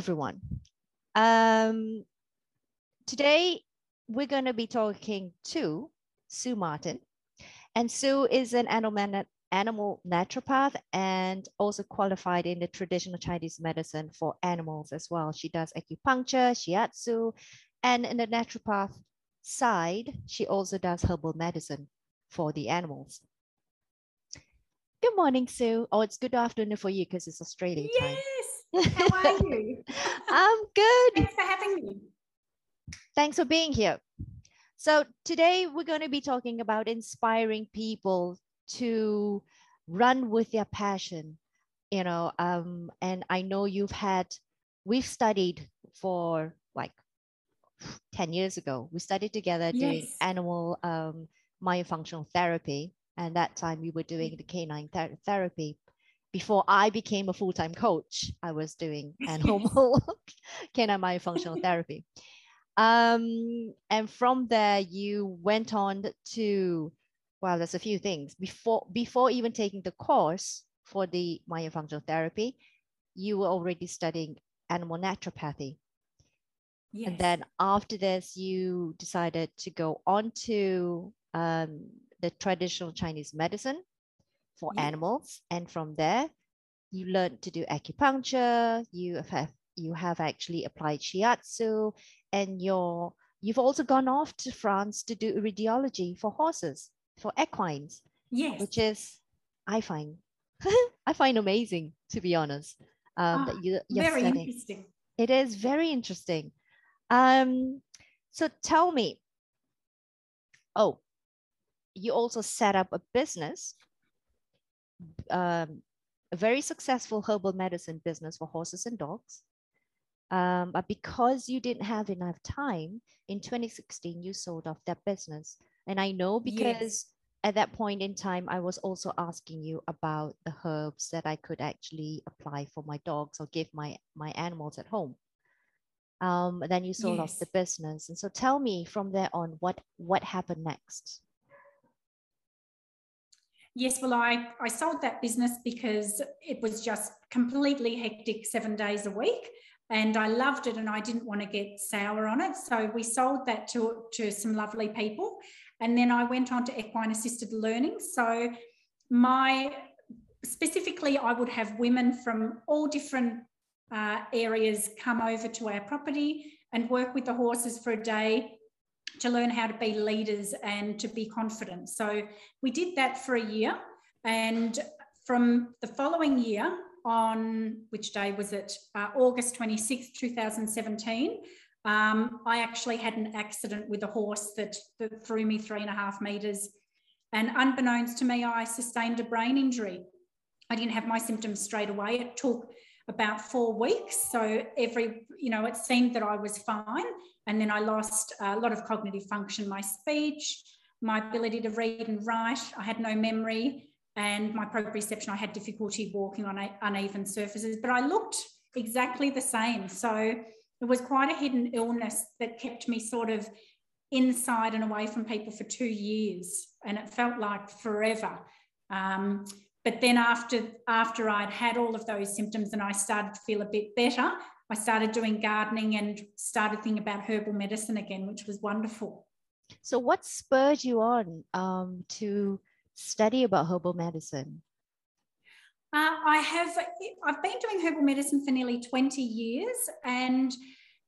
everyone. Um, today, we're going to be talking to Sue Martin. And Sue is an animal, animal naturopath and also qualified in the traditional Chinese medicine for animals as well. She does acupuncture, shiatsu, and in the naturopath side, she also does herbal medicine for the animals. Good morning, Sue. Oh, it's good afternoon for you because it's Australian time. How are you? I'm good. Thanks for having me. Thanks for being here. So today we're going to be talking about inspiring people to run with their passion, you know, um, and I know you've had, we've studied for like 10 years ago, we studied together yes. doing animal um, myofunctional therapy. And that time we were doing the canine ther- therapy. Before I became a full-time coach, I was doing animal canine myofunctional therapy. Um, and from there, you went on to, well, there's a few things. Before, before even taking the course for the myofunctional therapy, you were already studying animal naturopathy. Yes. And then after this, you decided to go on to um, the traditional Chinese medicine for yes. animals. And from there, you learned to do acupuncture. You have you have actually applied shiatsu, and you're you've also gone off to France to do radiology for horses for equines. Yes, which is I find I find amazing to be honest. Um, that you, you're very studying. interesting. It is very interesting. Um, so tell me, oh, you also set up a business, um, a very successful herbal medicine business for horses and dogs. Um, but because you didn't have enough time in 2016, you sold off that business. And I know because yes. at that point in time, I was also asking you about the herbs that I could actually apply for my dogs or give my, my animals at home um, then you sold yes. off the business and so tell me from there on what what happened next yes well i i sold that business because it was just completely hectic seven days a week and i loved it and i didn't want to get sour on it. So we sold that to to some lovely people and then i went on to equine assisted learning. So my specifically i would have women from all different uh, areas come over to our property and work with the horses for a day to learn how to be leaders and to be confident. So we did that for a year. And from the following year, on which day was it? Uh, August 26, 2017. Um, I actually had an accident with a horse that, that threw me three and a half meters. And unbeknownst to me, I sustained a brain injury. I didn't have my symptoms straight away. It took about four weeks. So every, you know, it seemed that I was fine. And then I lost a lot of cognitive function, my speech, my ability to read and write. I had no memory and my proprioception, I had difficulty walking on uneven surfaces, but I looked exactly the same. So it was quite a hidden illness that kept me sort of inside and away from people for two years. And it felt like forever. Um, but then after after I'd had all of those symptoms and I started to feel a bit better, I started doing gardening and started thinking about herbal medicine again, which was wonderful. So, what spurred you on um, to study about herbal medicine? Uh, I have. I've been doing herbal medicine for nearly twenty years, and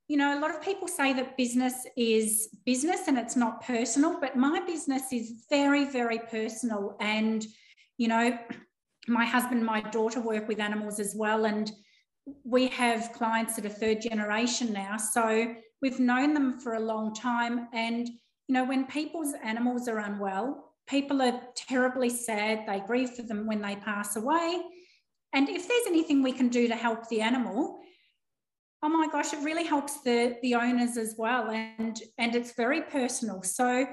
you know, a lot of people say that business is business and it's not personal, but my business is very, very personal and you know, my husband and my daughter work with animals as well. And we have clients that are third generation now. So we've known them for a long time. And, you know, when people's animals are unwell, people are terribly sad. They grieve for them when they pass away. And if there's anything we can do to help the animal, oh my gosh, it really helps the, the owners as well. And, and it's very personal. So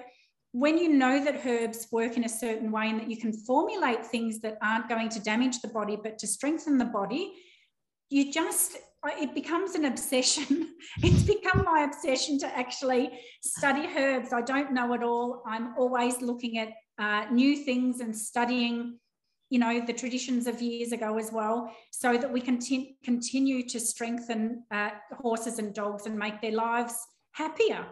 when you know that herbs work in a certain way and that you can formulate things that aren't going to damage the body but to strengthen the body you just it becomes an obsession it's become my obsession to actually study herbs i don't know it all i'm always looking at uh, new things and studying you know the traditions of years ago as well so that we can t- continue to strengthen uh, horses and dogs and make their lives happier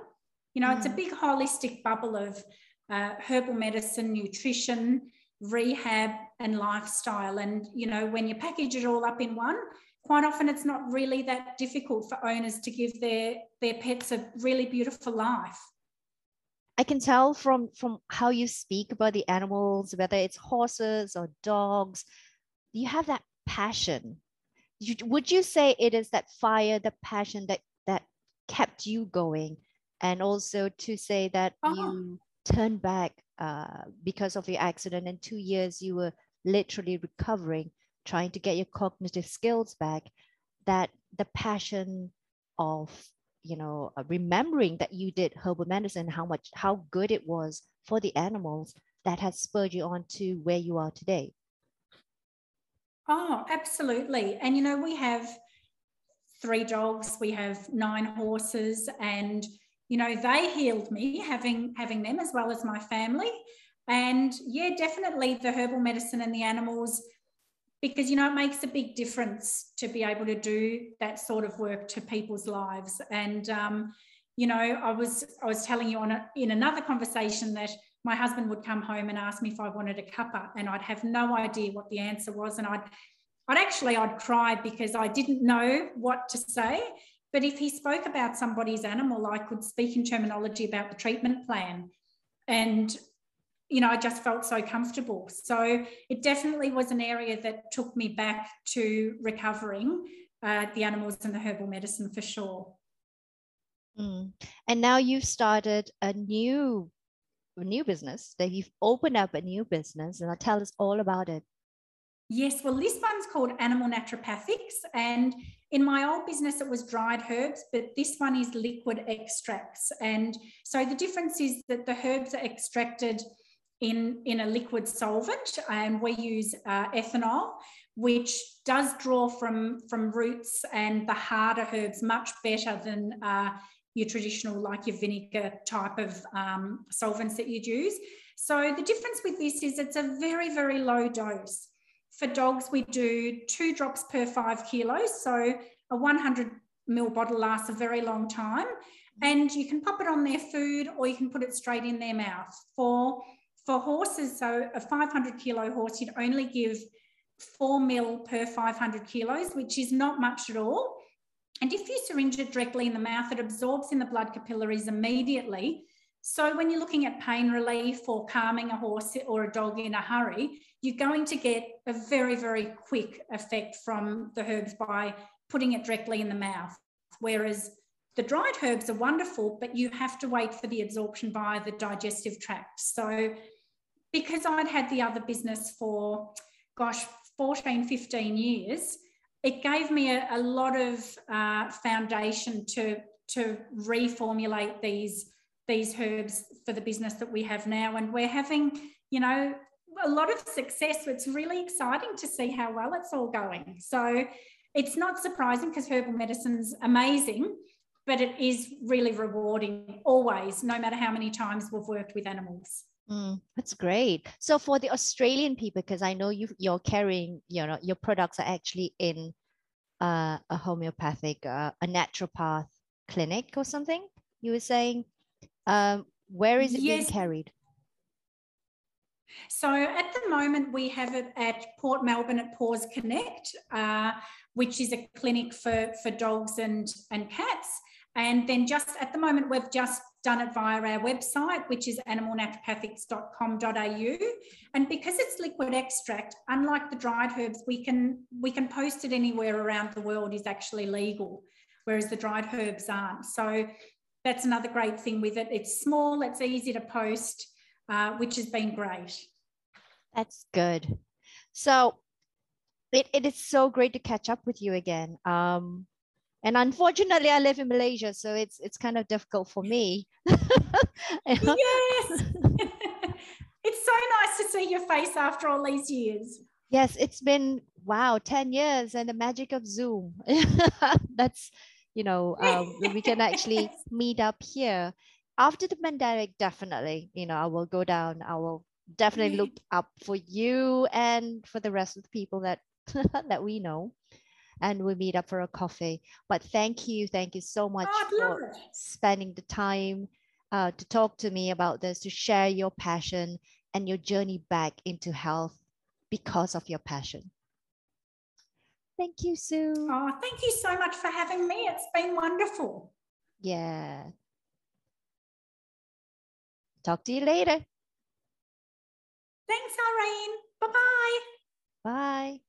you know mm. it's a mm. big holistic bubble of uh, herbal medicine nutrition rehab and lifestyle and you know when you package it all up in one quite often it's not really that difficult for owners to give their their pets a really beautiful life I can tell from from how you speak about the animals, whether it's horses or dogs, you have that passion. You, would you say it is that fire, the passion that that kept you going, and also to say that uh-huh. you turned back uh, because of your accident and two years you were literally recovering, trying to get your cognitive skills back. That the passion of you know uh, remembering that you did herbal medicine how much how good it was for the animals that has spurred you on to where you are today oh absolutely and you know we have three dogs we have nine horses and you know they healed me having having them as well as my family and yeah definitely the herbal medicine and the animals because you know it makes a big difference to be able to do that sort of work to people's lives. And um, you know i was i was telling you on a, in another conversation that my husband would come home and ask me if i wanted a cuppa and i'd have no idea what the answer was. And i'd i'd actually i'd cry because i didn't know what to say. But if he spoke about somebody's animal i could speak in terminology about the treatment plan. And you know, I just felt so comfortable. So it definitely was an area that took me back to recovering uh, the animals and the herbal medicine for sure. Mm. And now you've started a new, a new business. That you've opened up a new business, and I'll tell us all about it. Yes, well, this one's called Animal Naturopathics, and in my old business it was dried herbs, but this one is liquid extracts. And so the difference is that the herbs are extracted in, in a liquid solvent and we use uh, ethanol which does draw from from roots and the harder herbs much better than uh, your traditional like your vinegar type of um, solvents that you'd use. So the difference with this is it's a very very low dose. For dogs we do two drops per five kilos so a 100 ml bottle lasts a very long time. And you can pop it on their food or you can put it straight in their mouth. For for horses, so a 500 kilo horse, you'd only give four mil per 500 kilos, which is not much at all. And if you syringe it directly in the mouth, it absorbs in the blood capillaries immediately. So when you're looking at pain relief or calming a horse or a dog in a hurry, you're going to get a very, very quick effect from the herbs by putting it directly in the mouth. Whereas the dried herbs are wonderful, but you have to wait for the absorption via the digestive tract. So because I'd had the other business for, gosh, 14, 15 years, it gave me a, a lot of uh, foundation to, to reformulate these, these herbs for the business that we have now. And we're having, you know, a lot of success. It's really exciting to see how well it's all going. So it's not surprising because herbal medicine's amazing, but it is really rewarding always, no matter how many times we've worked with animals. Mm, that's great. So for the Australian people, because I know you you're carrying, you know, your products are actually in uh, a homeopathic, uh, a naturopath clinic or something. You were saying, um, where is it yes. being carried? So at the moment, we have it at Port Melbourne at Paws Connect, uh, which is a clinic for, for dogs and, and cats. And then just at the moment, we've just done it via our website, which is animalnaturopathics.com.au. And because it's liquid extract, unlike the dried herbs, we can we can post it anywhere around the world is actually legal, whereas the dried herbs aren't. So that's another great thing with it. It's small, it's easy to post, uh, which has been great. That's good. So it, it is so great to catch up with you again. Um, and unfortunately i live in malaysia so it's it's kind of difficult for me. Yes. It's so nice to see your face after all these years. Yes it's been wow 10 years and the magic of zoom. That's you know um, we can actually meet up here. After the pandemic definitely you know i will go down. I will definitely look up for you and for the rest of the people that that we know and we meet up for a coffee but thank you thank you so much Oh, for spending the time uh, to talk to me about this to share your passion and your journey back into health because of your passion thank you sue Oh, thank you so much for having me. It's been wonderful. yeah talk to you later Thanks, Irene. Bye bye. bye